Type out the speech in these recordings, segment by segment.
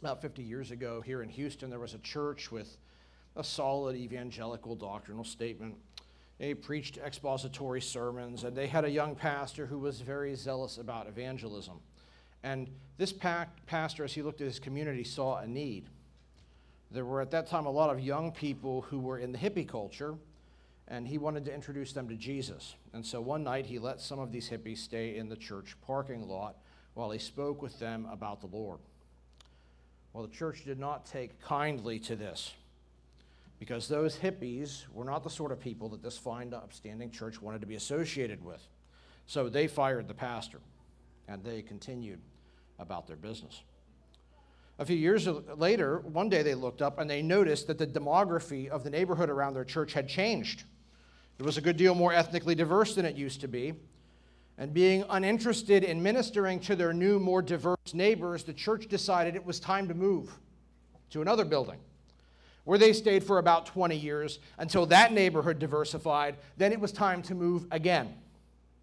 About 50 years ago, here in Houston, there was a church with a solid evangelical doctrinal statement. They preached expository sermons, and they had a young pastor who was very zealous about evangelism. And this pastor, as he looked at his community, saw a need. There were at that time a lot of young people who were in the hippie culture, and he wanted to introduce them to Jesus. And so one night he let some of these hippies stay in the church parking lot while he spoke with them about the Lord. Well, the church did not take kindly to this because those hippies were not the sort of people that this fine, upstanding church wanted to be associated with. So they fired the pastor and they continued about their business. A few years later, one day they looked up and they noticed that the demography of the neighborhood around their church had changed. It was a good deal more ethnically diverse than it used to be. And being uninterested in ministering to their new, more diverse neighbors, the church decided it was time to move to another building where they stayed for about 20 years until that neighborhood diversified. Then it was time to move again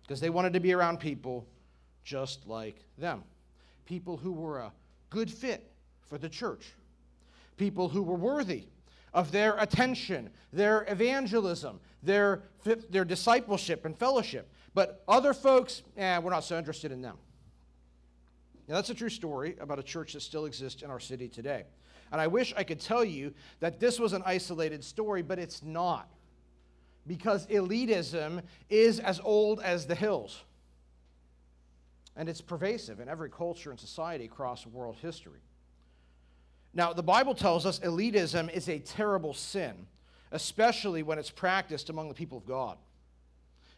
because they wanted to be around people just like them. People who were a good fit for the church, people who were worthy of their attention, their evangelism, their, their discipleship and fellowship. But other folks, eh, we're not so interested in them. Now, that's a true story about a church that still exists in our city today. And I wish I could tell you that this was an isolated story, but it's not. Because elitism is as old as the hills. And it's pervasive in every culture and society across world history. Now, the Bible tells us elitism is a terrible sin, especially when it's practiced among the people of God.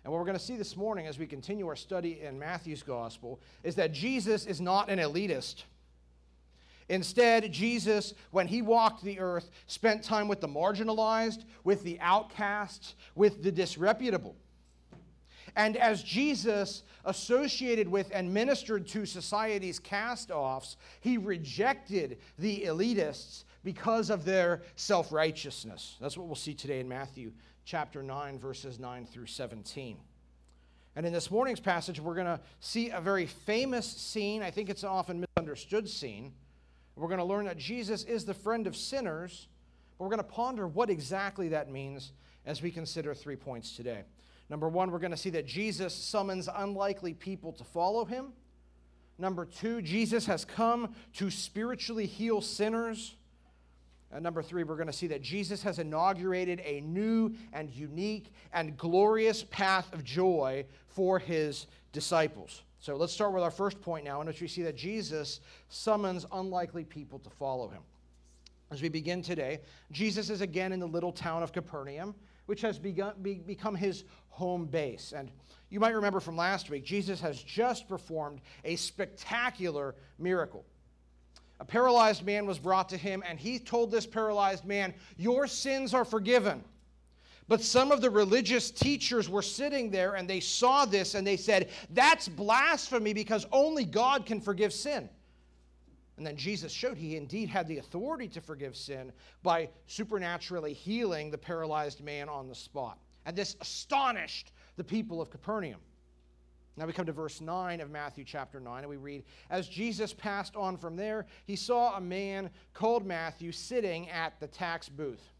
And what we're going to see this morning as we continue our study in Matthew's gospel is that Jesus is not an elitist. Instead, Jesus, when he walked the earth, spent time with the marginalized, with the outcasts, with the disreputable. And as Jesus associated with and ministered to society's cast offs, he rejected the elitists because of their self righteousness. That's what we'll see today in Matthew chapter 9, verses 9 through 17. And in this morning's passage, we're going to see a very famous scene. I think it's an often misunderstood scene. We're going to learn that Jesus is the friend of sinners. But we're going to ponder what exactly that means as we consider three points today. Number one, we're going to see that Jesus summons unlikely people to follow him. Number two, Jesus has come to spiritually heal sinners. And number three, we're going to see that Jesus has inaugurated a new and unique and glorious path of joy for his disciples. So let's start with our first point now, in which we see that Jesus summons unlikely people to follow him. As we begin today, Jesus is again in the little town of Capernaum which has begun, be, become his home base. And you might remember from last week, Jesus has just performed a spectacular miracle. A paralyzed man was brought to him, and he told this paralyzed man, Your sins are forgiven. But some of the religious teachers were sitting there and they saw this and they said, That's blasphemy because only God can forgive sin. And then Jesus showed he indeed had the authority to forgive sin by supernaturally healing the paralyzed man on the spot. And this astonished the people of Capernaum. Now we come to verse 9 of Matthew chapter 9, and we read As Jesus passed on from there, he saw a man called Matthew sitting at the tax booth.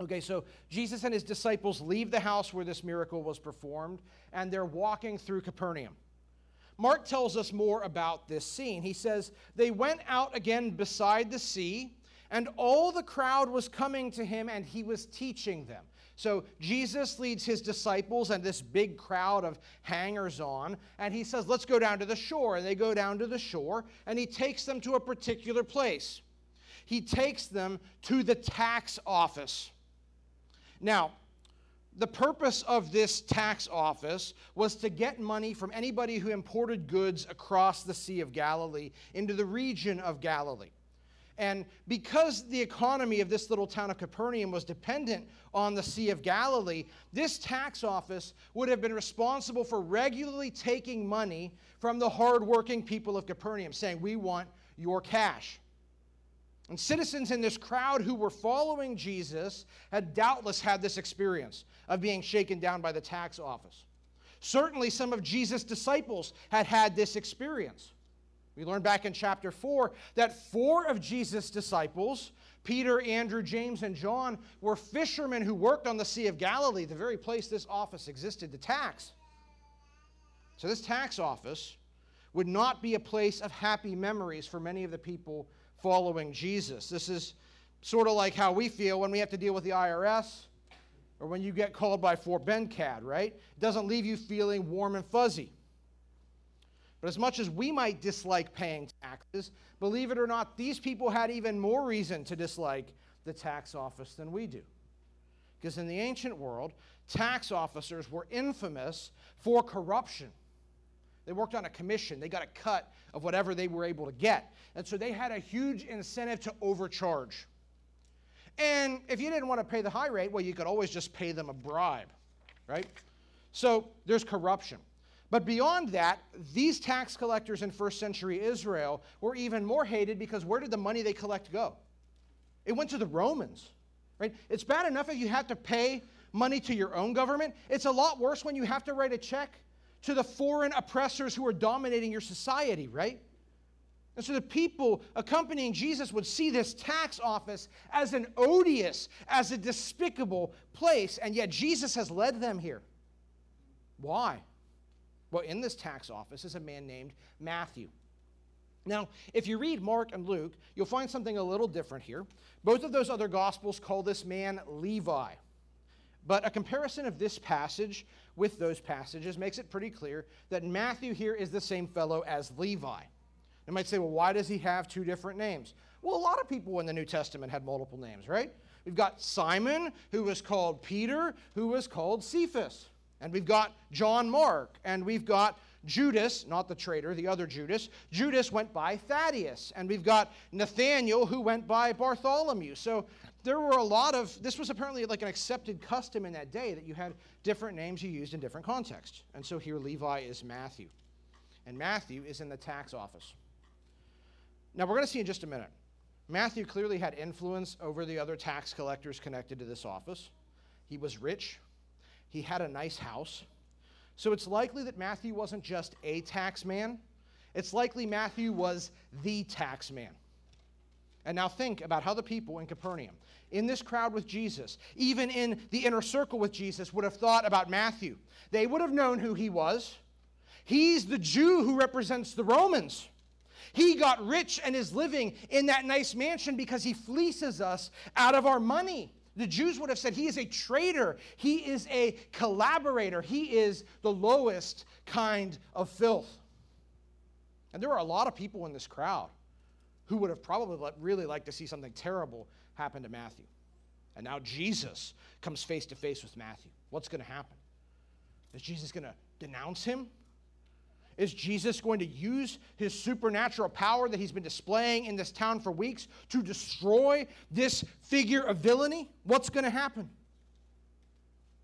Okay, so Jesus and his disciples leave the house where this miracle was performed, and they're walking through Capernaum. Mark tells us more about this scene. He says, They went out again beside the sea, and all the crowd was coming to him, and he was teaching them. So Jesus leads his disciples and this big crowd of hangers on, and he says, Let's go down to the shore. And they go down to the shore, and he takes them to a particular place. He takes them to the tax office. Now, the purpose of this tax office was to get money from anybody who imported goods across the Sea of Galilee into the region of Galilee. And because the economy of this little town of Capernaum was dependent on the Sea of Galilee, this tax office would have been responsible for regularly taking money from the hardworking people of Capernaum, saying, We want your cash. And citizens in this crowd who were following Jesus had doubtless had this experience of being shaken down by the tax office. Certainly, some of Jesus' disciples had had this experience. We learned back in chapter 4 that four of Jesus' disciples, Peter, Andrew, James, and John, were fishermen who worked on the Sea of Galilee, the very place this office existed to tax. So, this tax office would not be a place of happy memories for many of the people following Jesus. This is sort of like how we feel when we have to deal with the IRS or when you get called by Fort Bend CAD, right? It doesn't leave you feeling warm and fuzzy. But as much as we might dislike paying taxes, believe it or not, these people had even more reason to dislike the tax office than we do. Because in the ancient world, tax officers were infamous for corruption. They worked on a commission, they got a cut of whatever they were able to get. And so they had a huge incentive to overcharge. And if you didn't want to pay the high rate, well, you could always just pay them a bribe, right? So there's corruption. But beyond that, these tax collectors in first century Israel were even more hated because where did the money they collect go? It went to the Romans, right? It's bad enough if you have to pay money to your own government. It's a lot worse when you have to write a check to the foreign oppressors who are dominating your society, right? And so the people accompanying Jesus would see this tax office as an odious, as a despicable place, and yet Jesus has led them here. Why? Well, in this tax office is a man named Matthew. Now, if you read Mark and Luke, you'll find something a little different here. Both of those other gospels call this man Levi. But a comparison of this passage with those passages makes it pretty clear that Matthew here is the same fellow as Levi. You might say, well, why does he have two different names? Well, a lot of people in the New Testament had multiple names, right? We've got Simon, who was called Peter, who was called Cephas. And we've got John Mark, and we've got Judas, not the traitor, the other Judas. Judas went by Thaddeus, and we've got Nathaniel, who went by Bartholomew. So there were a lot of, this was apparently like an accepted custom in that day that you had different names you used in different contexts. And so here Levi is Matthew. And Matthew is in the tax office. Now, we're going to see in just a minute. Matthew clearly had influence over the other tax collectors connected to this office. He was rich, he had a nice house. So it's likely that Matthew wasn't just a tax man, it's likely Matthew was the tax man. And now think about how the people in Capernaum, in this crowd with Jesus, even in the inner circle with Jesus, would have thought about Matthew. They would have known who he was. He's the Jew who represents the Romans. He got rich and is living in that nice mansion because he fleeces us out of our money. The Jews would have said he is a traitor, he is a collaborator, he is the lowest kind of filth. And there were a lot of people in this crowd who would have probably really liked to see something terrible happen to Matthew. And now Jesus comes face to face with Matthew. What's going to happen? Is Jesus going to denounce him? Is Jesus going to use his supernatural power that he's been displaying in this town for weeks to destroy this figure of villainy? What's going to happen?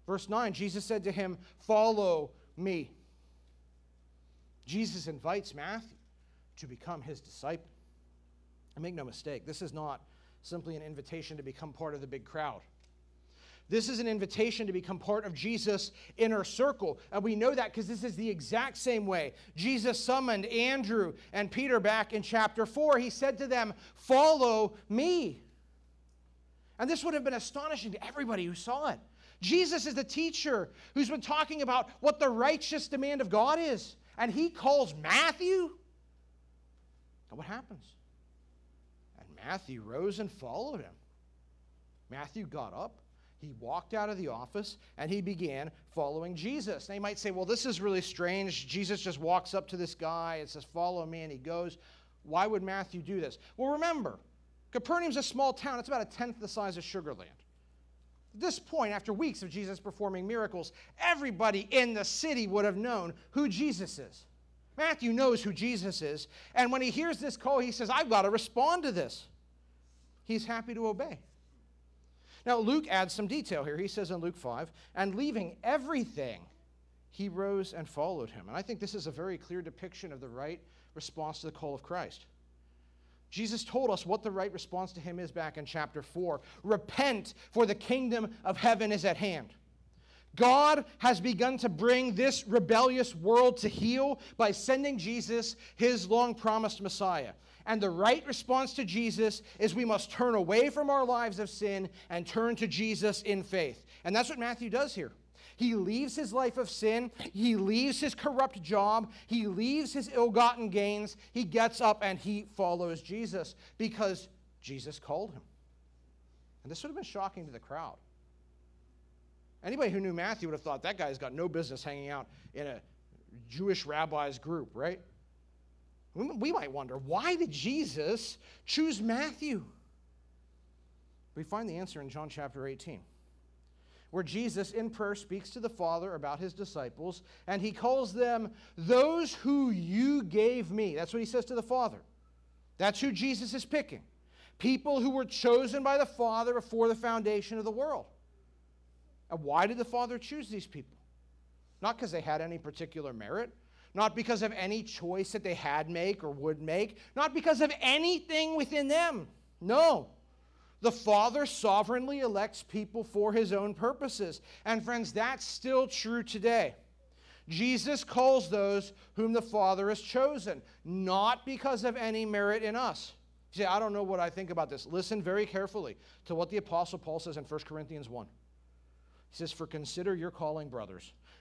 Verse 9 Jesus said to him, Follow me. Jesus invites Matthew to become his disciple. And make no mistake, this is not simply an invitation to become part of the big crowd. This is an invitation to become part of Jesus' inner circle. And we know that because this is the exact same way Jesus summoned Andrew and Peter back in chapter 4. He said to them, Follow me. And this would have been astonishing to everybody who saw it. Jesus is the teacher who's been talking about what the righteous demand of God is. And he calls Matthew. And what happens? And Matthew rose and followed him. Matthew got up he walked out of the office and he began following Jesus. Now you might say, well, this is really strange. Jesus just walks up to this guy and says, Follow me, and he goes. Why would Matthew do this? Well, remember, Capernaum's a small town, it's about a tenth the size of Sugar Land. At this point, after weeks of Jesus performing miracles, everybody in the city would have known who Jesus is. Matthew knows who Jesus is, and when he hears this call, he says, I've got to respond to this. He's happy to obey. Now, Luke adds some detail here. He says in Luke 5, and leaving everything, he rose and followed him. And I think this is a very clear depiction of the right response to the call of Christ. Jesus told us what the right response to him is back in chapter 4. Repent, for the kingdom of heaven is at hand. God has begun to bring this rebellious world to heal by sending Jesus, his long promised Messiah. And the right response to Jesus is we must turn away from our lives of sin and turn to Jesus in faith. And that's what Matthew does here. He leaves his life of sin. He leaves his corrupt job. He leaves his ill gotten gains. He gets up and he follows Jesus because Jesus called him. And this would have been shocking to the crowd. Anybody who knew Matthew would have thought that guy's got no business hanging out in a Jewish rabbi's group, right? We might wonder why did Jesus choose Matthew? We find the answer in John chapter 18, where Jesus in prayer speaks to the Father about his disciples, and he calls them those who you gave me. That's what he says to the Father. That's who Jesus is picking. People who were chosen by the Father before the foundation of the world. And why did the Father choose these people? Not because they had any particular merit, not because of any choice that they had make or would make, not because of anything within them. No. The Father sovereignly elects people for his own purposes. And friends, that's still true today. Jesus calls those whom the Father has chosen, not because of any merit in us. You say, I don't know what I think about this. Listen very carefully to what the Apostle Paul says in 1 Corinthians 1. He says, For consider your calling, brothers.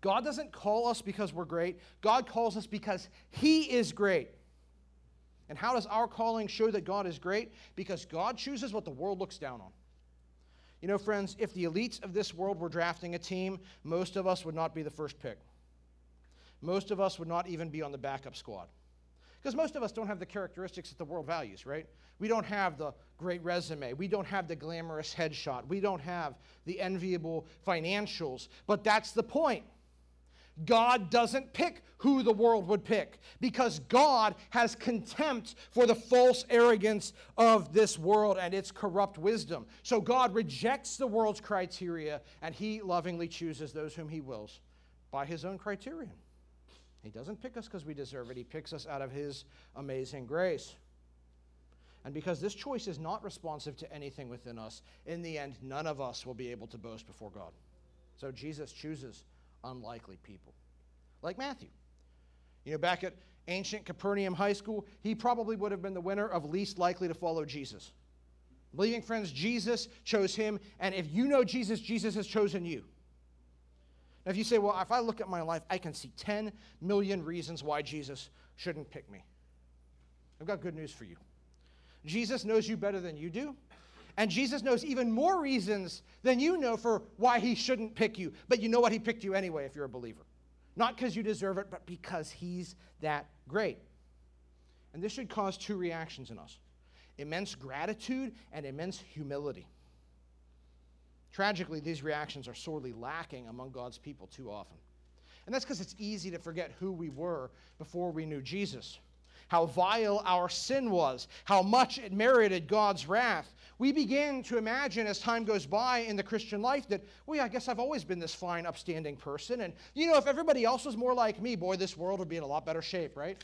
God doesn't call us because we're great. God calls us because He is great. And how does our calling show that God is great? Because God chooses what the world looks down on. You know, friends, if the elites of this world were drafting a team, most of us would not be the first pick. Most of us would not even be on the backup squad. Because most of us don't have the characteristics that the world values, right? We don't have the great resume. We don't have the glamorous headshot. We don't have the enviable financials. But that's the point. God doesn't pick who the world would pick because God has contempt for the false arrogance of this world and its corrupt wisdom. So God rejects the world's criteria and he lovingly chooses those whom he wills by his own criterion. He doesn't pick us because we deserve it, he picks us out of his amazing grace. And because this choice is not responsive to anything within us, in the end, none of us will be able to boast before God. So Jesus chooses unlikely people, like Matthew. You know, back at ancient Capernaum High School, he probably would have been the winner of least likely to follow Jesus. Believing friends, Jesus chose him, and if you know Jesus, Jesus has chosen you. Now, if you say, well, if I look at my life, I can see 10 million reasons why Jesus shouldn't pick me. I've got good news for you. Jesus knows you better than you do. And Jesus knows even more reasons than you know for why he shouldn't pick you. But you know what? He picked you anyway if you're a believer. Not because you deserve it, but because he's that great. And this should cause two reactions in us immense gratitude and immense humility. Tragically, these reactions are sorely lacking among God's people too often. And that's because it's easy to forget who we were before we knew Jesus how vile our sin was, how much it merited God's wrath. We begin to imagine as time goes by in the Christian life that, well, yeah, I guess I've always been this fine, upstanding person. And, you know, if everybody else was more like me, boy, this world would be in a lot better shape, right?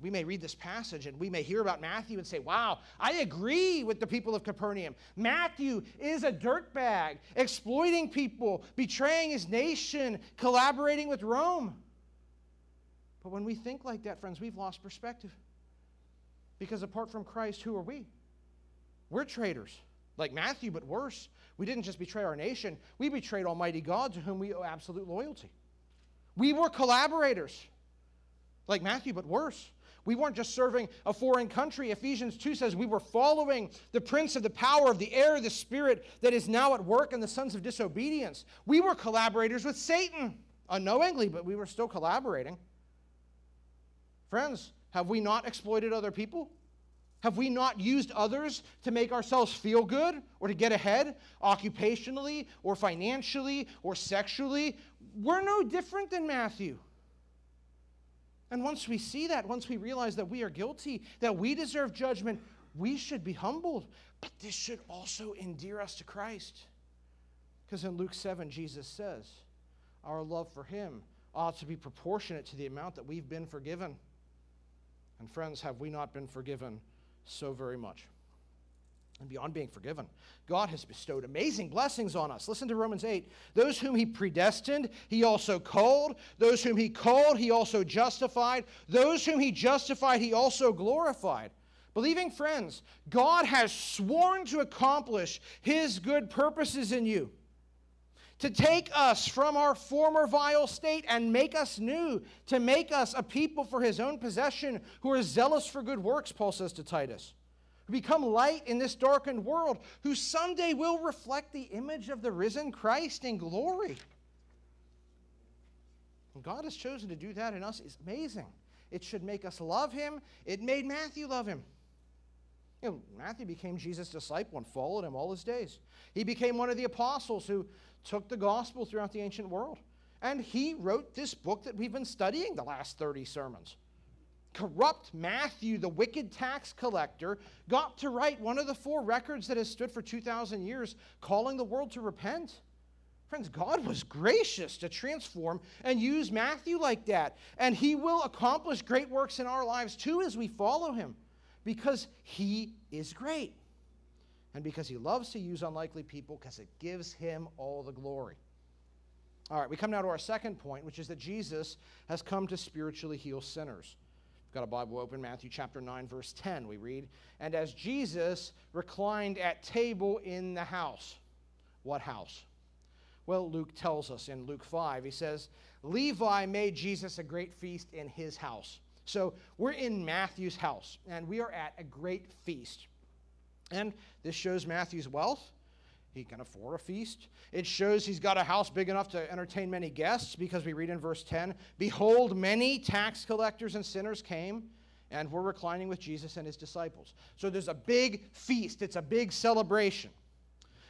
We may read this passage and we may hear about Matthew and say, wow, I agree with the people of Capernaum. Matthew is a dirtbag, exploiting people, betraying his nation, collaborating with Rome. But when we think like that, friends, we've lost perspective. Because apart from Christ, who are we? We're traitors, like Matthew, but worse. We didn't just betray our nation, we betrayed Almighty God to whom we owe absolute loyalty. We were collaborators, like Matthew, but worse. We weren't just serving a foreign country. Ephesians 2 says we were following the prince of the power of the air, the spirit that is now at work in the sons of disobedience. We were collaborators with Satan, unknowingly, but we were still collaborating. Friends, have we not exploited other people? Have we not used others to make ourselves feel good or to get ahead, occupationally or financially or sexually? We're no different than Matthew. And once we see that, once we realize that we are guilty, that we deserve judgment, we should be humbled. But this should also endear us to Christ. Because in Luke 7, Jesus says, our love for him ought to be proportionate to the amount that we've been forgiven. And friends, have we not been forgiven so very much? And beyond being forgiven, God has bestowed amazing blessings on us. Listen to Romans 8. Those whom he predestined, he also called. Those whom he called, he also justified. Those whom he justified, he also glorified. Believing friends, God has sworn to accomplish his good purposes in you to take us from our former vile state and make us new, to make us a people for his own possession who are zealous for good works, Paul says to Titus, who become light in this darkened world, who someday will reflect the image of the risen Christ in glory. And God has chosen to do that in us is amazing. It should make us love him. It made Matthew love him. You know, Matthew became Jesus' disciple and followed him all his days. He became one of the apostles who took the gospel throughout the ancient world. And he wrote this book that we've been studying the last 30 sermons. Corrupt Matthew, the wicked tax collector, got to write one of the four records that has stood for 2,000 years, calling the world to repent. Friends, God was gracious to transform and use Matthew like that. And he will accomplish great works in our lives too as we follow him because he is great and because he loves to use unlikely people because it gives him all the glory. All right, we come now to our second point, which is that Jesus has come to spiritually heal sinners. We've got a Bible open, Matthew chapter 9, verse 10. We read, And as Jesus reclined at table in the house, what house? Well, Luke tells us in Luke 5, he says, Levi made Jesus a great feast in his house. So we're in Matthew's house, and we are at a great feast. And this shows Matthew's wealth. He can afford a feast. It shows he's got a house big enough to entertain many guests because we read in verse 10 Behold, many tax collectors and sinners came and were reclining with Jesus and his disciples. So there's a big feast, it's a big celebration.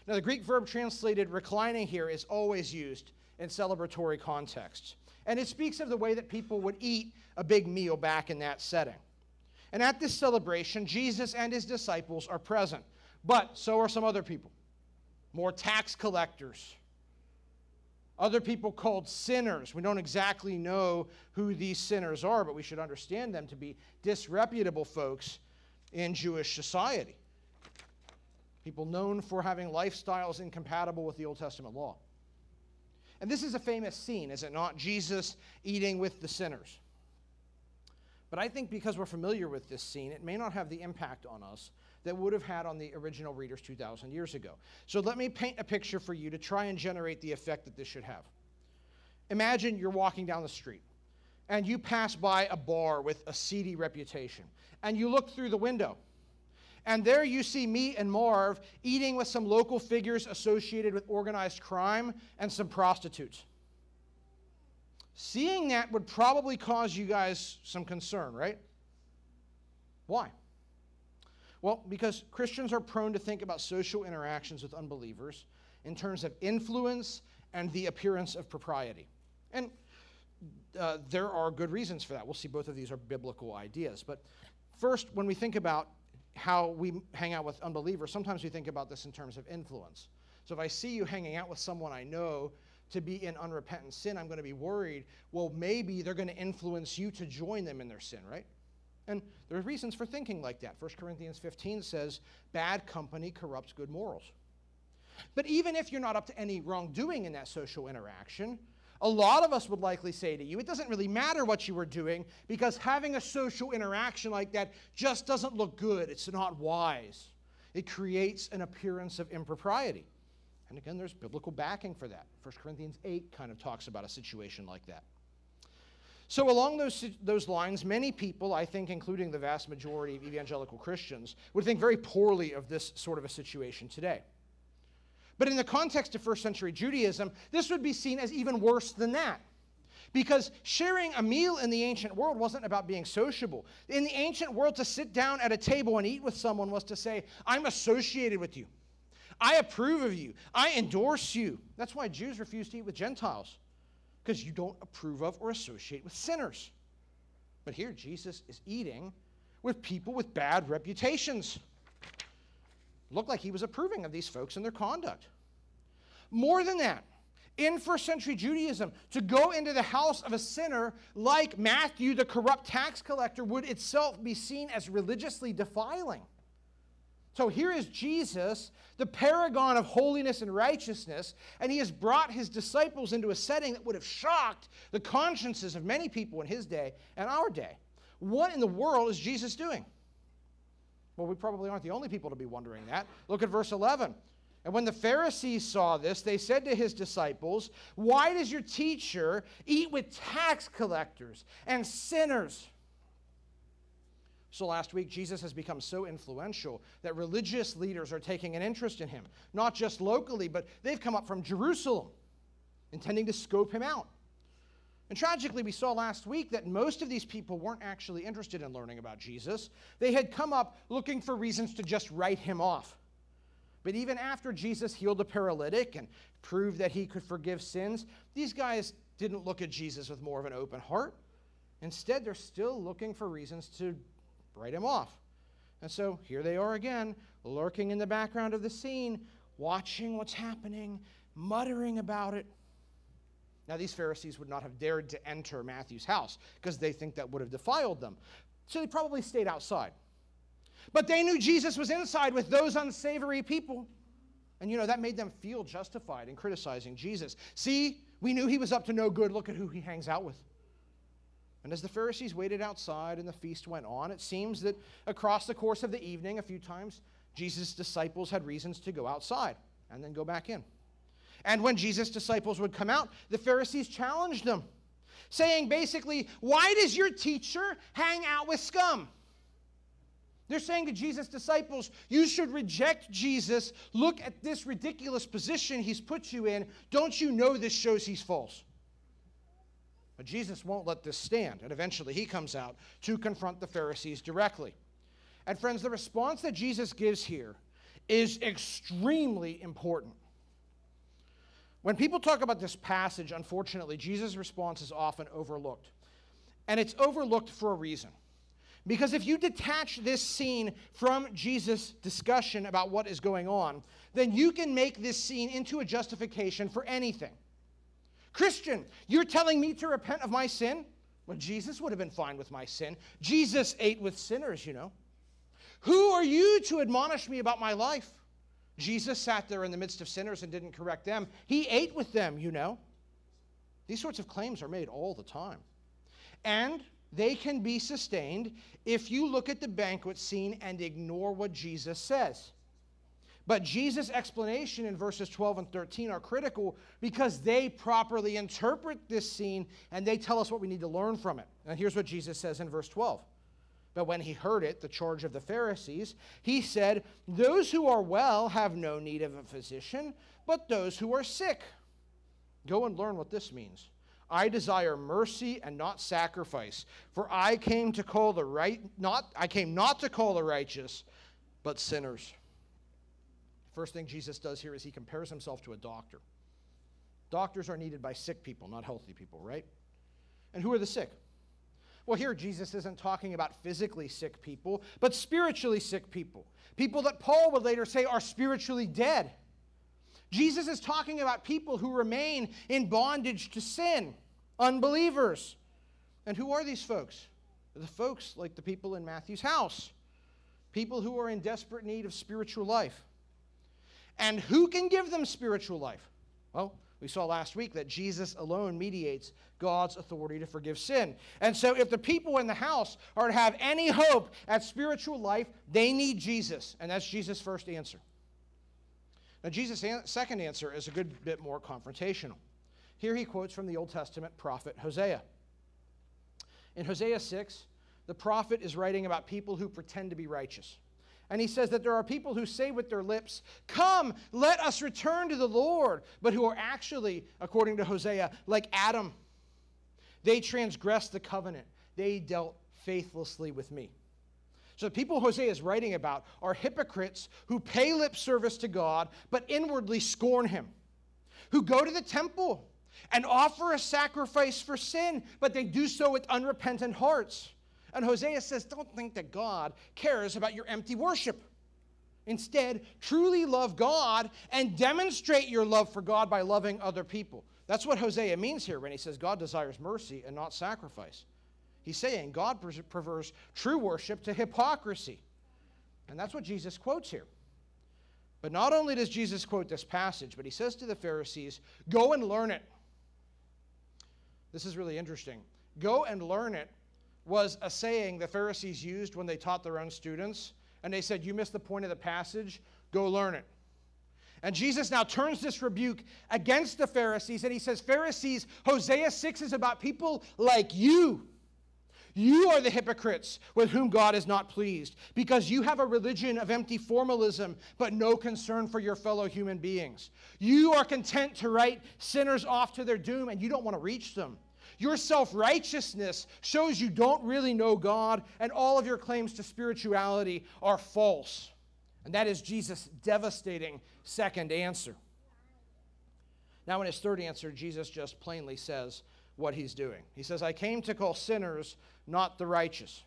Now, the Greek verb translated reclining here is always used in celebratory contexts. And it speaks of the way that people would eat a big meal back in that setting. And at this celebration, Jesus and his disciples are present. But so are some other people more tax collectors, other people called sinners. We don't exactly know who these sinners are, but we should understand them to be disreputable folks in Jewish society. People known for having lifestyles incompatible with the Old Testament law. And this is a famous scene, is it not? Jesus eating with the sinners. But I think because we're familiar with this scene, it may not have the impact on us that would have had on the original readers 2,000 years ago. So let me paint a picture for you to try and generate the effect that this should have. Imagine you're walking down the street and you pass by a bar with a seedy reputation and you look through the window. And there you see me and Marv eating with some local figures associated with organized crime and some prostitutes. Seeing that would probably cause you guys some concern, right? Why? Well, because Christians are prone to think about social interactions with unbelievers in terms of influence and the appearance of propriety. And uh, there are good reasons for that. We'll see both of these are biblical ideas. But first, when we think about how we hang out with unbelievers, sometimes we think about this in terms of influence. So if I see you hanging out with someone I know to be in unrepentant sin, I'm going to be worried, well, maybe they're going to influence you to join them in their sin, right? And there are reasons for thinking like that. 1 Corinthians 15 says, bad company corrupts good morals. But even if you're not up to any wrongdoing in that social interaction, a lot of us would likely say to you, it doesn't really matter what you were doing because having a social interaction like that just doesn't look good. It's not wise. It creates an appearance of impropriety. And again, there's biblical backing for that. 1 Corinthians 8 kind of talks about a situation like that. So, along those, those lines, many people, I think, including the vast majority of evangelical Christians, would think very poorly of this sort of a situation today. But in the context of first century Judaism, this would be seen as even worse than that. Because sharing a meal in the ancient world wasn't about being sociable. In the ancient world, to sit down at a table and eat with someone was to say, I'm associated with you. I approve of you. I endorse you. That's why Jews refuse to eat with Gentiles, because you don't approve of or associate with sinners. But here, Jesus is eating with people with bad reputations. Looked like he was approving of these folks and their conduct. More than that, in first century Judaism, to go into the house of a sinner like Matthew, the corrupt tax collector, would itself be seen as religiously defiling. So here is Jesus, the paragon of holiness and righteousness, and he has brought his disciples into a setting that would have shocked the consciences of many people in his day and our day. What in the world is Jesus doing? Well, we probably aren't the only people to be wondering that. Look at verse 11. And when the Pharisees saw this, they said to his disciples, Why does your teacher eat with tax collectors and sinners? So last week, Jesus has become so influential that religious leaders are taking an interest in him, not just locally, but they've come up from Jerusalem, intending to scope him out. And tragically, we saw last week that most of these people weren't actually interested in learning about Jesus. They had come up looking for reasons to just write him off. But even after Jesus healed the paralytic and proved that he could forgive sins, these guys didn't look at Jesus with more of an open heart. Instead, they're still looking for reasons to write him off. And so here they are again, lurking in the background of the scene, watching what's happening, muttering about it. Now, these Pharisees would not have dared to enter Matthew's house because they think that would have defiled them. So they probably stayed outside. But they knew Jesus was inside with those unsavory people. And you know, that made them feel justified in criticizing Jesus. See, we knew he was up to no good. Look at who he hangs out with. And as the Pharisees waited outside and the feast went on, it seems that across the course of the evening, a few times, Jesus' disciples had reasons to go outside and then go back in. And when Jesus' disciples would come out, the Pharisees challenged them, saying basically, Why does your teacher hang out with scum? They're saying to Jesus' disciples, You should reject Jesus. Look at this ridiculous position he's put you in. Don't you know this shows he's false? But Jesus won't let this stand, and eventually he comes out to confront the Pharisees directly. And friends, the response that Jesus gives here is extremely important. When people talk about this passage, unfortunately, Jesus' response is often overlooked. And it's overlooked for a reason. Because if you detach this scene from Jesus' discussion about what is going on, then you can make this scene into a justification for anything. Christian, you're telling me to repent of my sin? Well, Jesus would have been fine with my sin. Jesus ate with sinners, you know. Who are you to admonish me about my life? Jesus sat there in the midst of sinners and didn't correct them. He ate with them, you know. These sorts of claims are made all the time. And they can be sustained if you look at the banquet scene and ignore what Jesus says. But Jesus' explanation in verses 12 and 13 are critical because they properly interpret this scene and they tell us what we need to learn from it. And here's what Jesus says in verse 12. But when he heard it, the charge of the Pharisees, he said, Those who are well have no need of a physician, but those who are sick. Go and learn what this means. I desire mercy and not sacrifice, for I came to call the right not I came not to call the righteous, but sinners. First thing Jesus does here is he compares himself to a doctor. Doctors are needed by sick people, not healthy people, right? And who are the sick? Well, here Jesus isn't talking about physically sick people, but spiritually sick people. People that Paul would later say are spiritually dead. Jesus is talking about people who remain in bondage to sin, unbelievers. And who are these folks? The folks like the people in Matthew's house, people who are in desperate need of spiritual life. And who can give them spiritual life? Well, we saw last week that Jesus alone mediates God's authority to forgive sin. And so, if the people in the house are to have any hope at spiritual life, they need Jesus. And that's Jesus' first answer. Now, Jesus' second answer is a good bit more confrontational. Here he quotes from the Old Testament prophet Hosea. In Hosea 6, the prophet is writing about people who pretend to be righteous. And he says that there are people who say with their lips, Come, let us return to the Lord, but who are actually, according to Hosea, like Adam. They transgressed the covenant, they dealt faithlessly with me. So the people Hosea is writing about are hypocrites who pay lip service to God, but inwardly scorn him, who go to the temple and offer a sacrifice for sin, but they do so with unrepentant hearts. And Hosea says, Don't think that God cares about your empty worship. Instead, truly love God and demonstrate your love for God by loving other people. That's what Hosea means here when he says God desires mercy and not sacrifice. He's saying God prefers true worship to hypocrisy. And that's what Jesus quotes here. But not only does Jesus quote this passage, but he says to the Pharisees, Go and learn it. This is really interesting. Go and learn it was a saying the Pharisees used when they taught their own students. And they said, You missed the point of the passage, go learn it. And Jesus now turns this rebuke against the Pharisees and he says, Pharisees, Hosea 6 is about people like you. You are the hypocrites with whom God is not pleased because you have a religion of empty formalism but no concern for your fellow human beings. You are content to write sinners off to their doom and you don't want to reach them. Your self righteousness shows you don't really know God, and all of your claims to spirituality are false. And that is Jesus' devastating second answer. Now, in his third answer, Jesus just plainly says what he's doing. He says, I came to call sinners, not the righteous.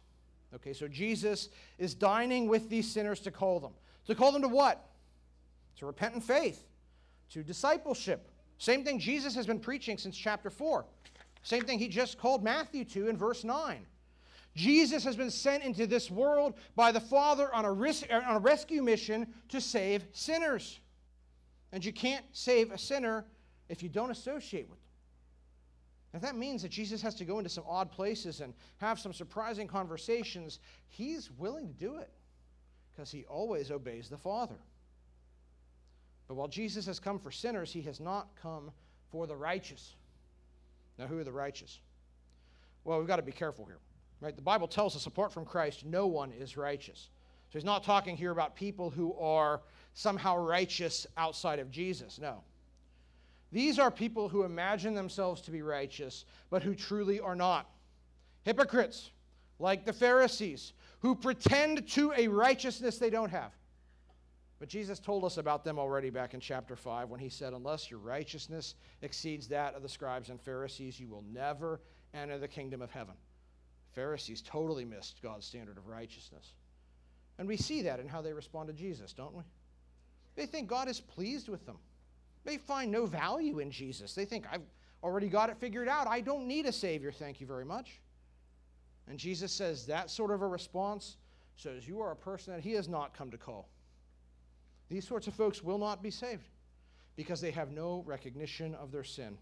Okay, so Jesus is dining with these sinners to call them. To call them to what? To repentant faith, to discipleship. Same thing Jesus has been preaching since chapter 4. Same thing he just called Matthew to in verse 9. Jesus has been sent into this world by the Father on a, on a rescue mission to save sinners. And you can't save a sinner if you don't associate with them. If that means that Jesus has to go into some odd places and have some surprising conversations, he's willing to do it because he always obeys the Father. But while Jesus has come for sinners, he has not come for the righteous. Now, who are the righteous? Well, we've got to be careful here. Right? The Bible tells us apart from Christ, no one is righteous. So he's not talking here about people who are somehow righteous outside of Jesus. No. These are people who imagine themselves to be righteous, but who truly are not. Hypocrites, like the Pharisees, who pretend to a righteousness they don't have. But Jesus told us about them already back in chapter 5 when he said, Unless your righteousness exceeds that of the scribes and Pharisees, you will never enter the kingdom of heaven. Pharisees totally missed God's standard of righteousness. And we see that in how they respond to Jesus, don't we? They think God is pleased with them. They find no value in Jesus. They think, I've already got it figured out. I don't need a Savior, thank you very much. And Jesus says that sort of a response says, You are a person that He has not come to call. These sorts of folks will not be saved because they have no recognition of their sin.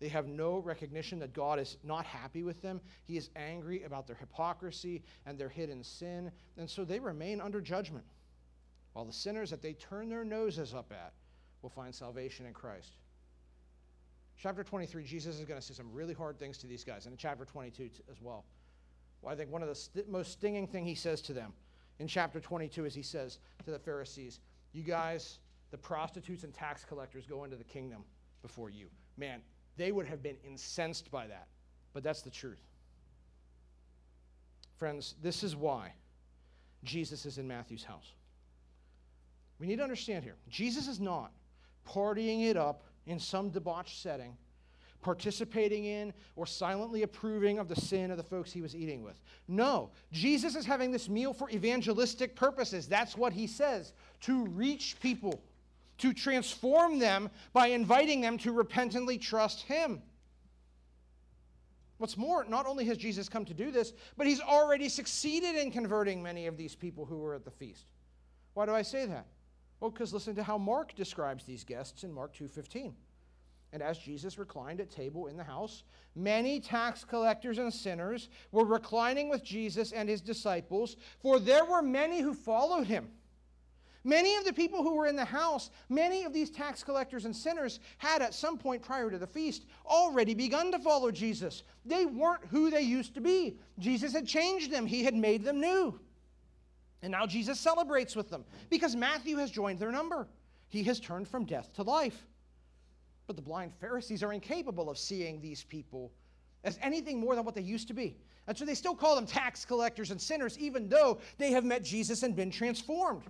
They have no recognition that God is not happy with them. He is angry about their hypocrisy and their hidden sin. And so they remain under judgment. While the sinners that they turn their noses up at will find salvation in Christ. Chapter 23, Jesus is going to say some really hard things to these guys, and in chapter 22 as well. well I think one of the st- most stinging thing he says to them in chapter 22 is he says to the Pharisees, you guys, the prostitutes and tax collectors go into the kingdom before you. Man, they would have been incensed by that. But that's the truth. Friends, this is why Jesus is in Matthew's house. We need to understand here Jesus is not partying it up in some debauched setting participating in or silently approving of the sin of the folks he was eating with. No, Jesus is having this meal for evangelistic purposes. That's what he says to reach people, to transform them by inviting them to repentantly trust him. What's more, not only has Jesus come to do this, but he's already succeeded in converting many of these people who were at the feast. Why do I say that? Well, because listen to how Mark describes these guests in Mark 2:15. And as Jesus reclined at table in the house, many tax collectors and sinners were reclining with Jesus and his disciples, for there were many who followed him. Many of the people who were in the house, many of these tax collectors and sinners had at some point prior to the feast already begun to follow Jesus. They weren't who they used to be. Jesus had changed them, he had made them new. And now Jesus celebrates with them because Matthew has joined their number. He has turned from death to life. But the blind Pharisees are incapable of seeing these people as anything more than what they used to be. And so they still call them tax collectors and sinners, even though they have met Jesus and been transformed.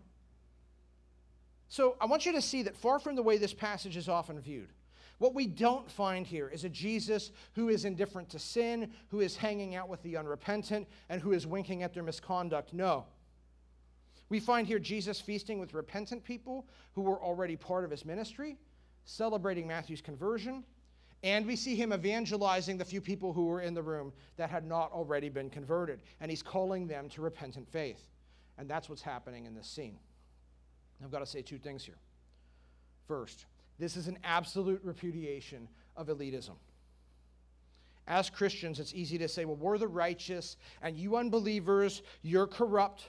So I want you to see that far from the way this passage is often viewed, What we don't find here is a Jesus who is indifferent to sin, who is hanging out with the unrepentant, and who is winking at their misconduct. No. We find here Jesus feasting with repentant people who were already part of his ministry, celebrating Matthew's conversion, and we see him evangelizing the few people who were in the room that had not already been converted. And he's calling them to repentant faith. And that's what's happening in this scene. I've got to say two things here. First, this is an absolute repudiation of elitism. As Christians, it's easy to say, well, we're the righteous, and you unbelievers, you're corrupt.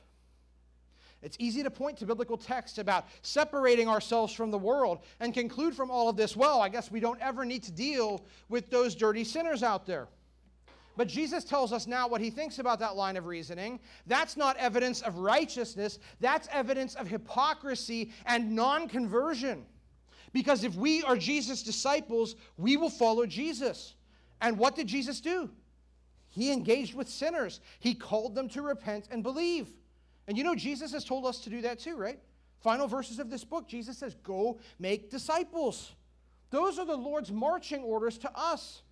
It's easy to point to biblical texts about separating ourselves from the world and conclude from all of this, well, I guess we don't ever need to deal with those dirty sinners out there. But Jesus tells us now what he thinks about that line of reasoning. That's not evidence of righteousness, that's evidence of hypocrisy and non conversion. Because if we are Jesus' disciples, we will follow Jesus. And what did Jesus do? He engaged with sinners, he called them to repent and believe. And you know, Jesus has told us to do that too, right? Final verses of this book, Jesus says, Go make disciples. Those are the Lord's marching orders to us.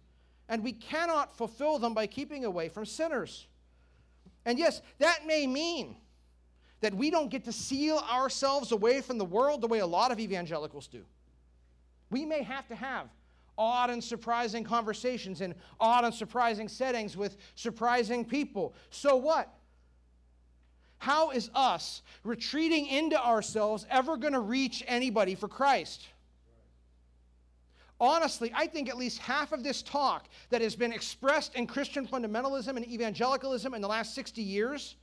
And we cannot fulfill them by keeping away from sinners. And yes, that may mean that we don't get to seal ourselves away from the world the way a lot of evangelicals do. We may have to have odd and surprising conversations in odd and surprising settings with surprising people. So what? How is us retreating into ourselves ever going to reach anybody for Christ? Honestly, I think at least half of this talk that has been expressed in Christian fundamentalism and evangelicalism in the last 60 years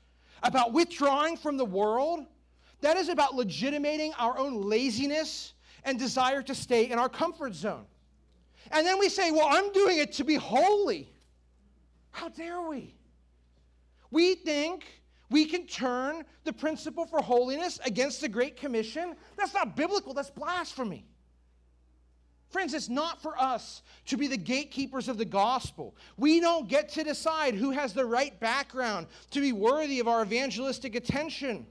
about withdrawing from the world, that is about legitimating our own laziness and desire to stay in our comfort zone. And then we say, well, I'm doing it to be holy. How dare we? We think we can turn the principle for holiness against the Great Commission. That's not biblical, that's blasphemy. Friends, it's not for us to be the gatekeepers of the gospel. We don't get to decide who has the right background to be worthy of our evangelistic attention.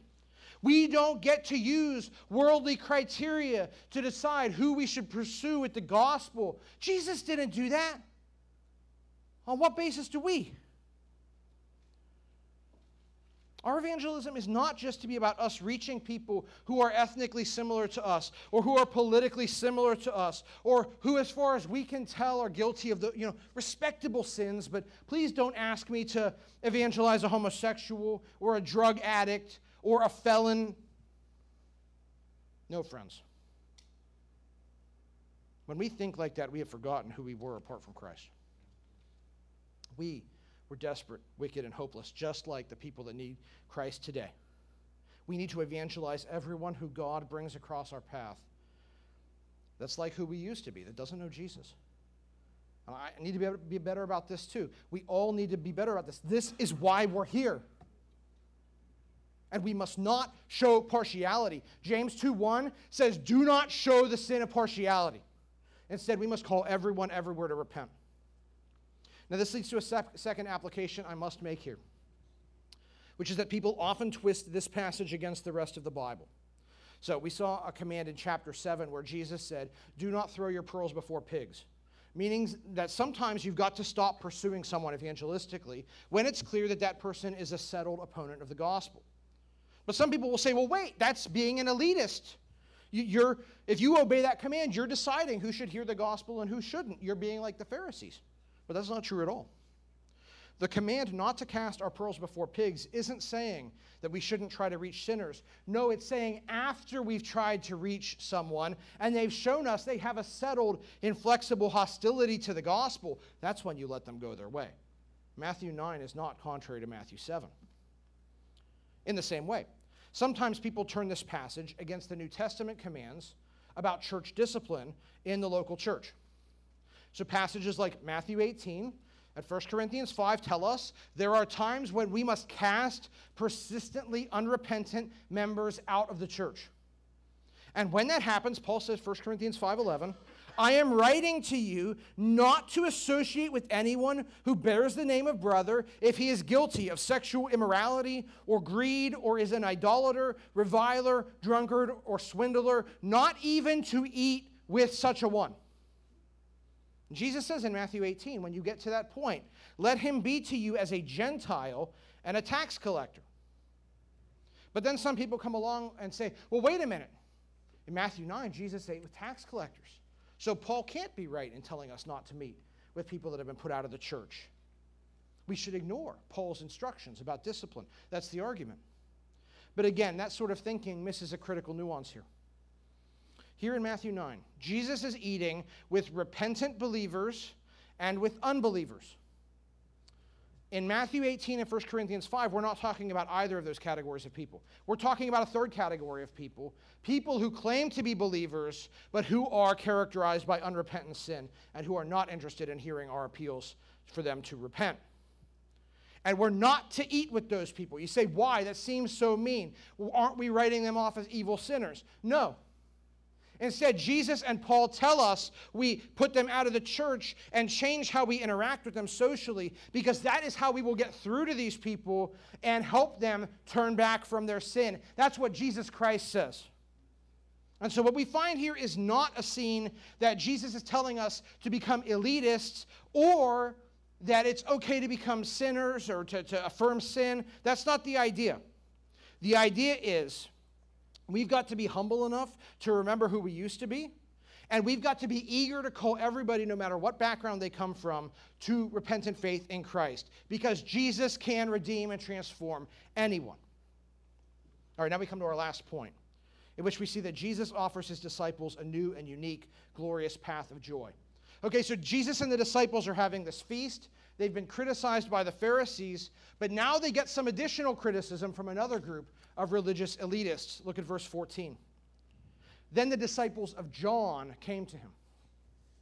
We don't get to use worldly criteria to decide who we should pursue with the gospel. Jesus didn't do that. On what basis do we? Our evangelism is not just to be about us reaching people who are ethnically similar to us or who are politically similar to us or who, as far as we can tell, are guilty of the you know, respectable sins. But please don't ask me to evangelize a homosexual or a drug addict or a felon. No, friends. When we think like that, we have forgotten who we were apart from Christ. We we're desperate, wicked, and hopeless, just like the people that need Christ today. We need to evangelize everyone who God brings across our path. That's like who we used to be, that doesn't know Jesus. I need to be better about this too. We all need to be better about this. This is why we're here. And we must not show partiality. James 2:1 says, "Do not show the sin of partiality." Instead, we must call everyone everywhere to repent. Now, this leads to a sec- second application I must make here, which is that people often twist this passage against the rest of the Bible. So, we saw a command in chapter 7 where Jesus said, Do not throw your pearls before pigs. Meaning that sometimes you've got to stop pursuing someone evangelistically when it's clear that that person is a settled opponent of the gospel. But some people will say, well, wait, that's being an elitist. You're, if you obey that command, you're deciding who should hear the gospel and who shouldn't. You're being like the Pharisees. But that's not true at all. The command not to cast our pearls before pigs isn't saying that we shouldn't try to reach sinners. No, it's saying after we've tried to reach someone and they've shown us they have a settled, inflexible hostility to the gospel, that's when you let them go their way. Matthew 9 is not contrary to Matthew 7. In the same way, sometimes people turn this passage against the New Testament commands about church discipline in the local church. So, passages like Matthew 18 and 1 Corinthians 5 tell us there are times when we must cast persistently unrepentant members out of the church. And when that happens, Paul says, 1 Corinthians 5:11, I am writing to you not to associate with anyone who bears the name of brother if he is guilty of sexual immorality or greed or is an idolater, reviler, drunkard, or swindler, not even to eat with such a one. Jesus says in Matthew 18, when you get to that point, let him be to you as a Gentile and a tax collector. But then some people come along and say, well, wait a minute. In Matthew 9, Jesus ate with tax collectors. So Paul can't be right in telling us not to meet with people that have been put out of the church. We should ignore Paul's instructions about discipline. That's the argument. But again, that sort of thinking misses a critical nuance here. Here in Matthew 9, Jesus is eating with repentant believers and with unbelievers. In Matthew 18 and 1 Corinthians 5, we're not talking about either of those categories of people. We're talking about a third category of people people who claim to be believers, but who are characterized by unrepentant sin and who are not interested in hearing our appeals for them to repent. And we're not to eat with those people. You say, why? That seems so mean. Aren't we writing them off as evil sinners? No. Instead, Jesus and Paul tell us we put them out of the church and change how we interact with them socially because that is how we will get through to these people and help them turn back from their sin. That's what Jesus Christ says. And so, what we find here is not a scene that Jesus is telling us to become elitists or that it's okay to become sinners or to, to affirm sin. That's not the idea. The idea is we've got to be humble enough to remember who we used to be. And we've got to be eager to call everybody, no matter what background they come from, to repentant faith in Christ. Because Jesus can redeem and transform anyone. All right, now we come to our last point, in which we see that Jesus offers his disciples a new and unique, glorious path of joy. Okay, so Jesus and the disciples are having this feast. They've been criticized by the Pharisees, but now they get some additional criticism from another group of religious elitists. Look at verse 14. Then the disciples of John came to him.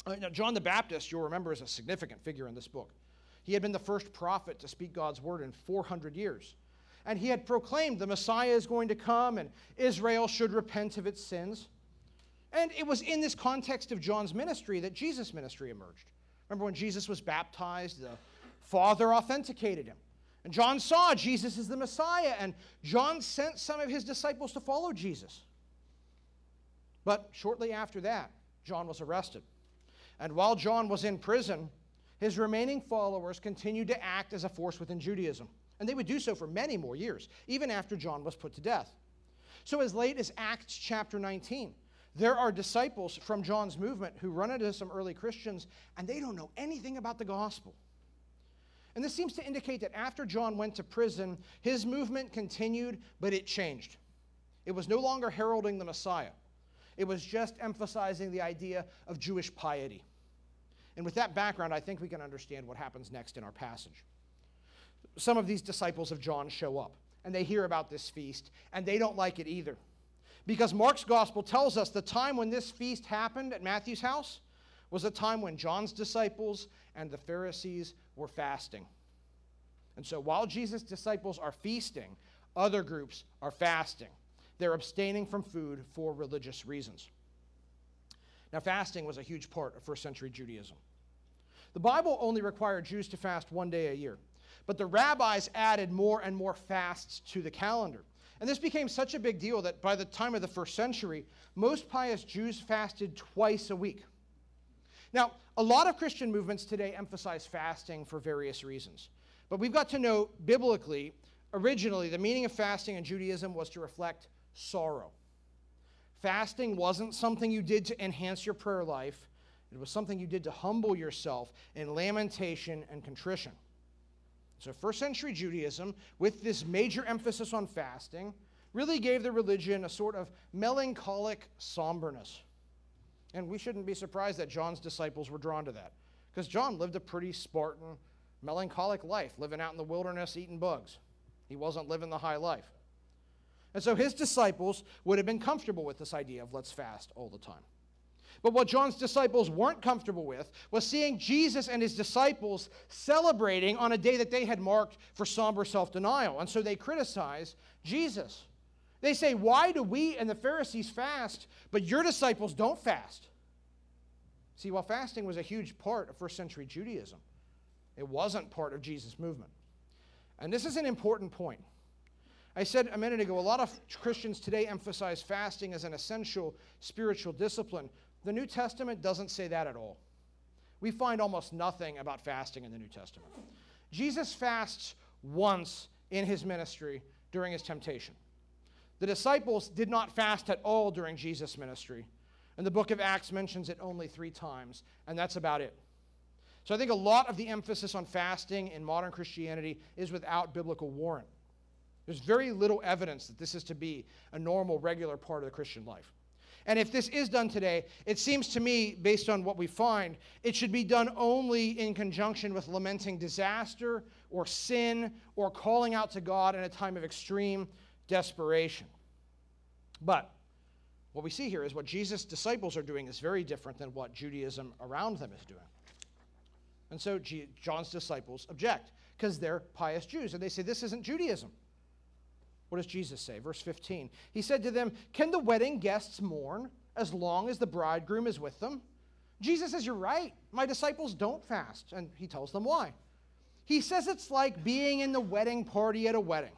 Uh, now, John the Baptist, you'll remember, is a significant figure in this book. He had been the first prophet to speak God's word in 400 years. And he had proclaimed the Messiah is going to come and Israel should repent of its sins. And it was in this context of John's ministry that Jesus' ministry emerged. Remember when Jesus was baptized, the Father authenticated him. And John saw Jesus as the Messiah, and John sent some of his disciples to follow Jesus. But shortly after that, John was arrested. And while John was in prison, his remaining followers continued to act as a force within Judaism. And they would do so for many more years, even after John was put to death. So, as late as Acts chapter 19, there are disciples from John's movement who run into some early Christians and they don't know anything about the gospel. And this seems to indicate that after John went to prison, his movement continued, but it changed. It was no longer heralding the Messiah, it was just emphasizing the idea of Jewish piety. And with that background, I think we can understand what happens next in our passage. Some of these disciples of John show up, and they hear about this feast, and they don't like it either. Because Mark's gospel tells us the time when this feast happened at Matthew's house was a time when John's disciples and the Pharisees were fasting. And so while Jesus' disciples are feasting, other groups are fasting. They're abstaining from food for religious reasons. Now, fasting was a huge part of first century Judaism. The Bible only required Jews to fast one day a year, but the rabbis added more and more fasts to the calendar. And this became such a big deal that by the time of the first century, most pious Jews fasted twice a week. Now, a lot of Christian movements today emphasize fasting for various reasons. But we've got to know biblically, originally, the meaning of fasting in Judaism was to reflect sorrow. Fasting wasn't something you did to enhance your prayer life, it was something you did to humble yourself in lamentation and contrition. So, first century Judaism, with this major emphasis on fasting, really gave the religion a sort of melancholic somberness. And we shouldn't be surprised that John's disciples were drawn to that, because John lived a pretty Spartan, melancholic life, living out in the wilderness eating bugs. He wasn't living the high life. And so his disciples would have been comfortable with this idea of let's fast all the time. But what John's disciples weren't comfortable with was seeing Jesus and his disciples celebrating on a day that they had marked for somber self denial. And so they criticize Jesus. They say, Why do we and the Pharisees fast, but your disciples don't fast? See, while fasting was a huge part of first century Judaism, it wasn't part of Jesus' movement. And this is an important point. I said a minute ago, a lot of Christians today emphasize fasting as an essential spiritual discipline. The New Testament doesn't say that at all. we find almost nothing about fasting in the New Testament. Jesus fasts once in his ministry during his temptation. The disciples did not fast at all during Jesus' ministry. And the book of Acts mentions it only three times, and that's about it. So I think a lot of the emphasis on fasting in modern Christianity is without biblical warrant. There's very little evidence that this is to be a normal, regular part of the Christian life. And if this is done today, it seems to me, based on what we find, it should be done only in conjunction with lamenting disaster or sin or calling out to God in a time of extreme desperation. But what we see here is what Jesus' disciples are doing is very different than what Judaism around them is doing. And so John's disciples object because they're pious Jews and they say this isn't Judaism. What does Jesus say? Verse 15. He said to them, Can the wedding guests mourn as long as the bridegroom is with them? Jesus says, You're right. My disciples don't fast. And he tells them why. He says it's like being in the wedding party at a wedding.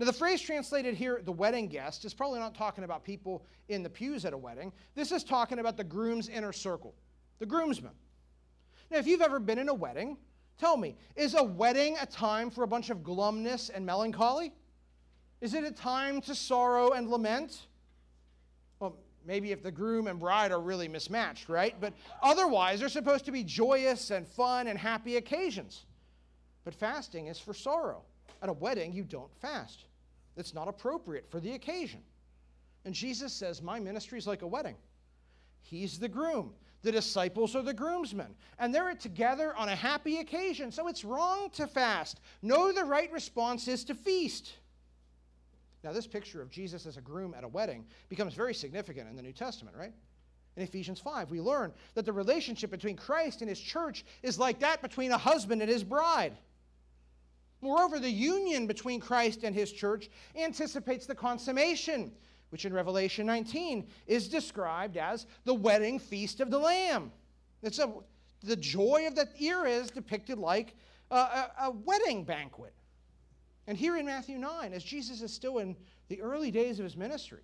Now, the phrase translated here, the wedding guest, is probably not talking about people in the pews at a wedding. This is talking about the groom's inner circle, the groomsmen. Now, if you've ever been in a wedding, tell me, is a wedding a time for a bunch of glumness and melancholy? Is it a time to sorrow and lament? Well, maybe if the groom and bride are really mismatched, right? But otherwise, they're supposed to be joyous and fun and happy occasions. But fasting is for sorrow. At a wedding, you don't fast, it's not appropriate for the occasion. And Jesus says, My ministry is like a wedding. He's the groom. The disciples are the groomsmen. And they're together on a happy occasion. So it's wrong to fast. No, the right response is to feast. Now, this picture of Jesus as a groom at a wedding becomes very significant in the New Testament, right? In Ephesians 5, we learn that the relationship between Christ and his church is like that between a husband and his bride. Moreover, the union between Christ and his church anticipates the consummation, which in Revelation 19 is described as the wedding feast of the Lamb. It's a, the joy of that era is depicted like a, a, a wedding banquet. And here in Matthew 9, as Jesus is still in the early days of his ministry,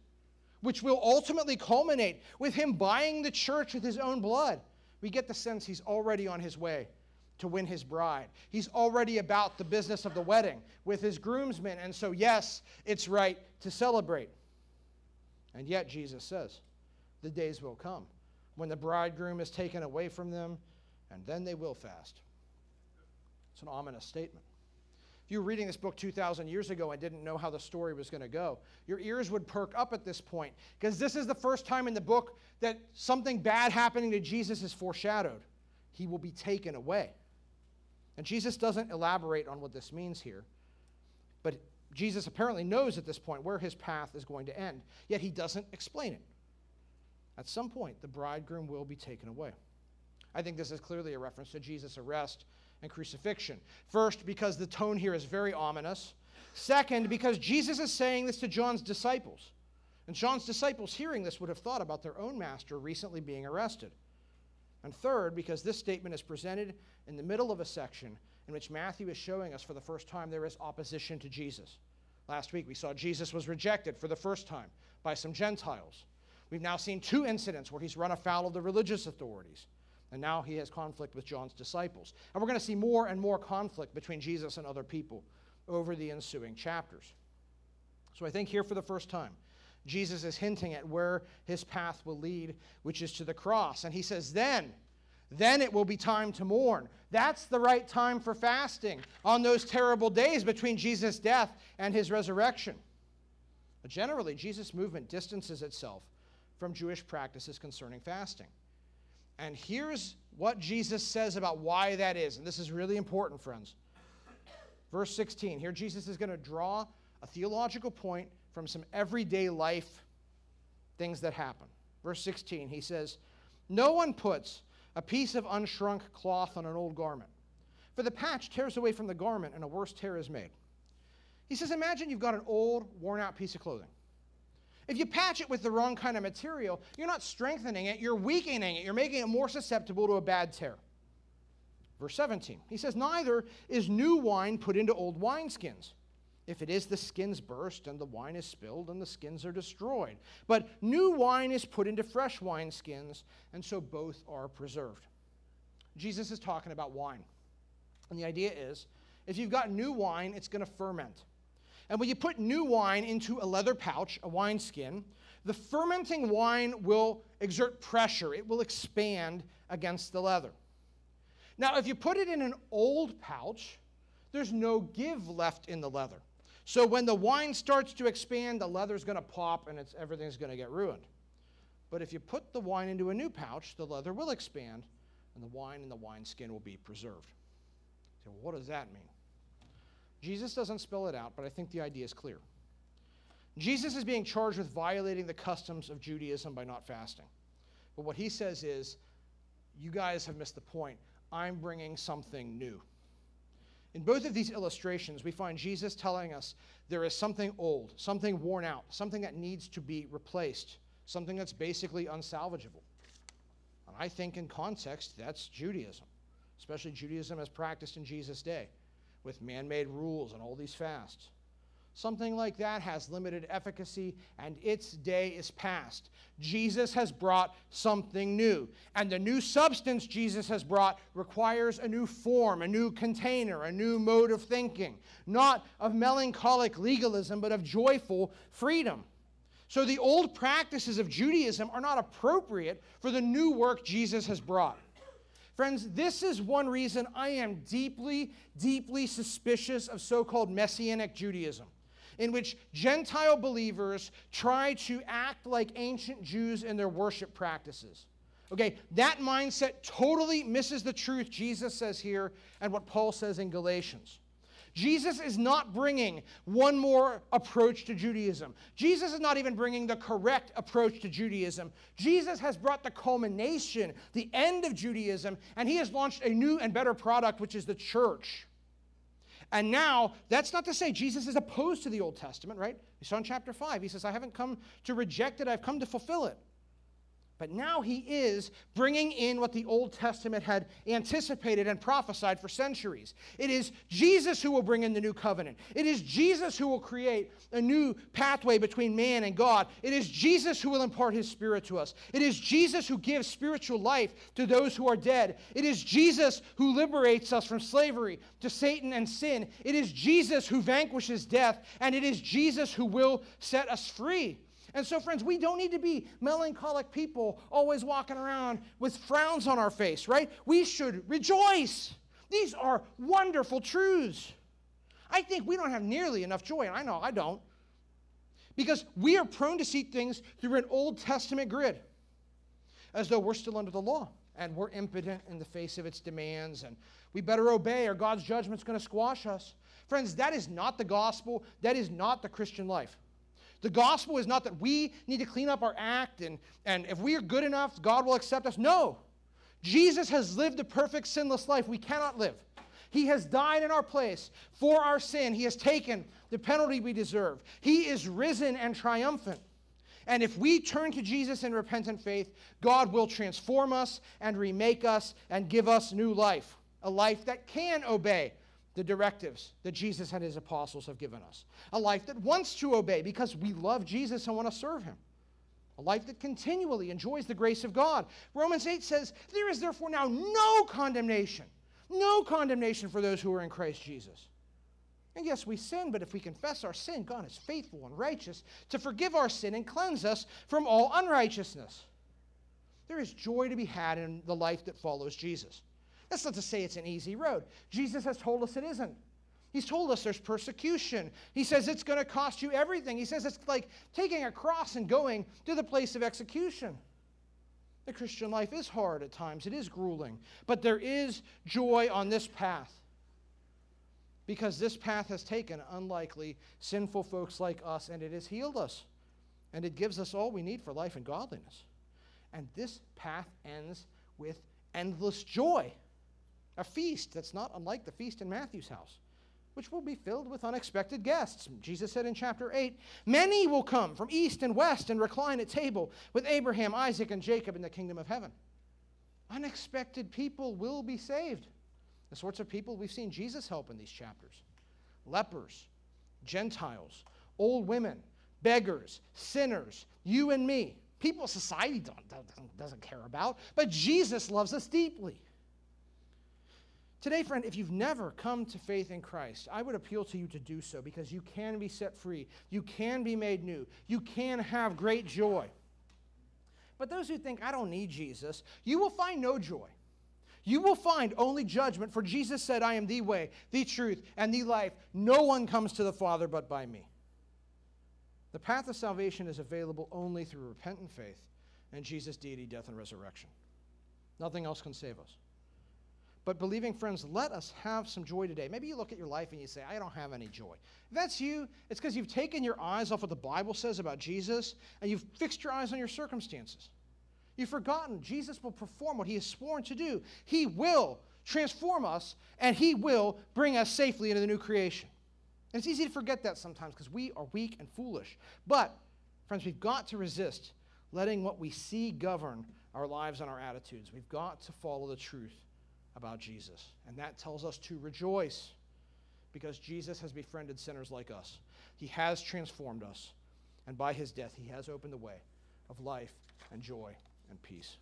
which will ultimately culminate with him buying the church with his own blood, we get the sense he's already on his way to win his bride. He's already about the business of the wedding with his groomsmen. And so, yes, it's right to celebrate. And yet, Jesus says, the days will come when the bridegroom is taken away from them, and then they will fast. It's an ominous statement. If you were reading this book 2,000 years ago and didn't know how the story was going to go, your ears would perk up at this point because this is the first time in the book that something bad happening to Jesus is foreshadowed. He will be taken away. And Jesus doesn't elaborate on what this means here, but Jesus apparently knows at this point where his path is going to end, yet he doesn't explain it. At some point, the bridegroom will be taken away. I think this is clearly a reference to Jesus' arrest and crucifixion. First, because the tone here is very ominous. Second, because Jesus is saying this to John's disciples. And John's disciples, hearing this, would have thought about their own master recently being arrested. And third, because this statement is presented in the middle of a section in which Matthew is showing us for the first time there is opposition to Jesus. Last week we saw Jesus was rejected for the first time by some Gentiles. We've now seen two incidents where he's run afoul of the religious authorities. And now he has conflict with John's disciples. And we're going to see more and more conflict between Jesus and other people over the ensuing chapters. So I think here for the first time, Jesus is hinting at where his path will lead, which is to the cross. And he says, then, then it will be time to mourn. That's the right time for fasting on those terrible days between Jesus' death and his resurrection. But generally, Jesus' movement distances itself from Jewish practices concerning fasting. And here's what Jesus says about why that is. And this is really important, friends. Verse 16. Here, Jesus is going to draw a theological point from some everyday life things that happen. Verse 16, he says, No one puts a piece of unshrunk cloth on an old garment, for the patch tears away from the garment, and a worse tear is made. He says, Imagine you've got an old, worn out piece of clothing. If you patch it with the wrong kind of material, you're not strengthening it, you're weakening it, you're making it more susceptible to a bad tear. Verse 17, he says, Neither is new wine put into old wineskins. If it is, the skins burst, and the wine is spilled, and the skins are destroyed. But new wine is put into fresh wineskins, and so both are preserved. Jesus is talking about wine. And the idea is if you've got new wine, it's going to ferment. And when you put new wine into a leather pouch, a wineskin, the fermenting wine will exert pressure, it will expand against the leather. Now, if you put it in an old pouch, there's no give left in the leather. So when the wine starts to expand, the leather's going to pop and it's, everything's going to get ruined. But if you put the wine into a new pouch, the leather will expand and the wine and the wineskin will be preserved. So, what does that mean? Jesus doesn't spell it out, but I think the idea is clear. Jesus is being charged with violating the customs of Judaism by not fasting. But what he says is, you guys have missed the point. I'm bringing something new. In both of these illustrations, we find Jesus telling us there is something old, something worn out, something that needs to be replaced, something that's basically unsalvageable. And I think, in context, that's Judaism, especially Judaism as practiced in Jesus' day, with man made rules and all these fasts. Something like that has limited efficacy and its day is past. Jesus has brought something new. And the new substance Jesus has brought requires a new form, a new container, a new mode of thinking, not of melancholic legalism, but of joyful freedom. So the old practices of Judaism are not appropriate for the new work Jesus has brought. Friends, this is one reason I am deeply, deeply suspicious of so called Messianic Judaism in which Gentile believers try to act like ancient Jews in their worship practices. Okay, that mindset totally misses the truth Jesus says here and what Paul says in Galatians. Jesus is not bringing one more approach to Judaism. Jesus is not even bringing the correct approach to Judaism. Jesus has brought the culmination, the end of Judaism, and he has launched a new and better product, which is the church. And now, that's not to say Jesus is opposed to the Old Testament, right? We saw in chapter 5, he says, I haven't come to reject it, I've come to fulfill it. But now he is bringing in what the Old Testament had anticipated and prophesied for centuries. It is Jesus who will bring in the new covenant. It is Jesus who will create a new pathway between man and God. It is Jesus who will impart his spirit to us. It is Jesus who gives spiritual life to those who are dead. It is Jesus who liberates us from slavery to Satan and sin. It is Jesus who vanquishes death. And it is Jesus who will set us free. And so, friends, we don't need to be melancholic people always walking around with frowns on our face, right? We should rejoice. These are wonderful truths. I think we don't have nearly enough joy, and I know I don't, because we are prone to see things through an Old Testament grid, as though we're still under the law and we're impotent in the face of its demands, and we better obey or God's judgment's going to squash us. Friends, that is not the gospel. That is not the Christian life. The gospel is not that we need to clean up our act and, and if we are good enough, God will accept us. No. Jesus has lived a perfect sinless life we cannot live. He has died in our place for our sin. He has taken the penalty we deserve. He is risen and triumphant. And if we turn to Jesus in repentant faith, God will transform us and remake us and give us new life, a life that can obey the directives that Jesus and his apostles have given us. A life that wants to obey because we love Jesus and want to serve him. A life that continually enjoys the grace of God. Romans 8 says, There is therefore now no condemnation, no condemnation for those who are in Christ Jesus. And yes, we sin, but if we confess our sin, God is faithful and righteous to forgive our sin and cleanse us from all unrighteousness. There is joy to be had in the life that follows Jesus. That's not to say it's an easy road. Jesus has told us it isn't. He's told us there's persecution. He says it's going to cost you everything. He says it's like taking a cross and going to the place of execution. The Christian life is hard at times, it is grueling, but there is joy on this path. Because this path has taken unlikely, sinful folks like us, and it has healed us. And it gives us all we need for life and godliness. And this path ends with endless joy a feast that's not unlike the feast in Matthew's house, which will be filled with unexpected guests. Jesus said in chapter 8, Many will come from east and west and recline at table with Abraham, Isaac, and Jacob in the kingdom of heaven. Unexpected people will be saved. The sorts of people we've seen Jesus help in these chapters lepers, Gentiles, old women, beggars, sinners, you and me. People society doesn't, care about, but Jesus loves us deeply. Today, friend, if you've never come to faith in Christ, I would appeal to you to do so because you can be set free. You can be made new. You can have great joy. But those who think, I don't need Jesus, you will find no joy. You will find only judgment, for Jesus said, I am the way, the truth, and the life. No one comes to the Father but by me. The path of salvation is available only through repentant faith and Jesus' deity, death, and resurrection. Nothing else can save us. But believing friends, let us have some joy today. Maybe you look at your life and you say, I don't have any joy. If that's you, it's because you've taken your eyes off what the Bible says about Jesus and you've fixed your eyes on your circumstances. You've forgotten Jesus will perform what he has sworn to do. He will transform us and he will bring us safely into the new creation. And it's easy to forget that sometimes because we are weak and foolish. But, friends, we've got to resist letting what we see govern our lives and our attitudes. We've got to follow the truth about Jesus. And that tells us to rejoice because Jesus has befriended sinners like us. He has transformed us. And by his death, he has opened the way of life and joy and peace.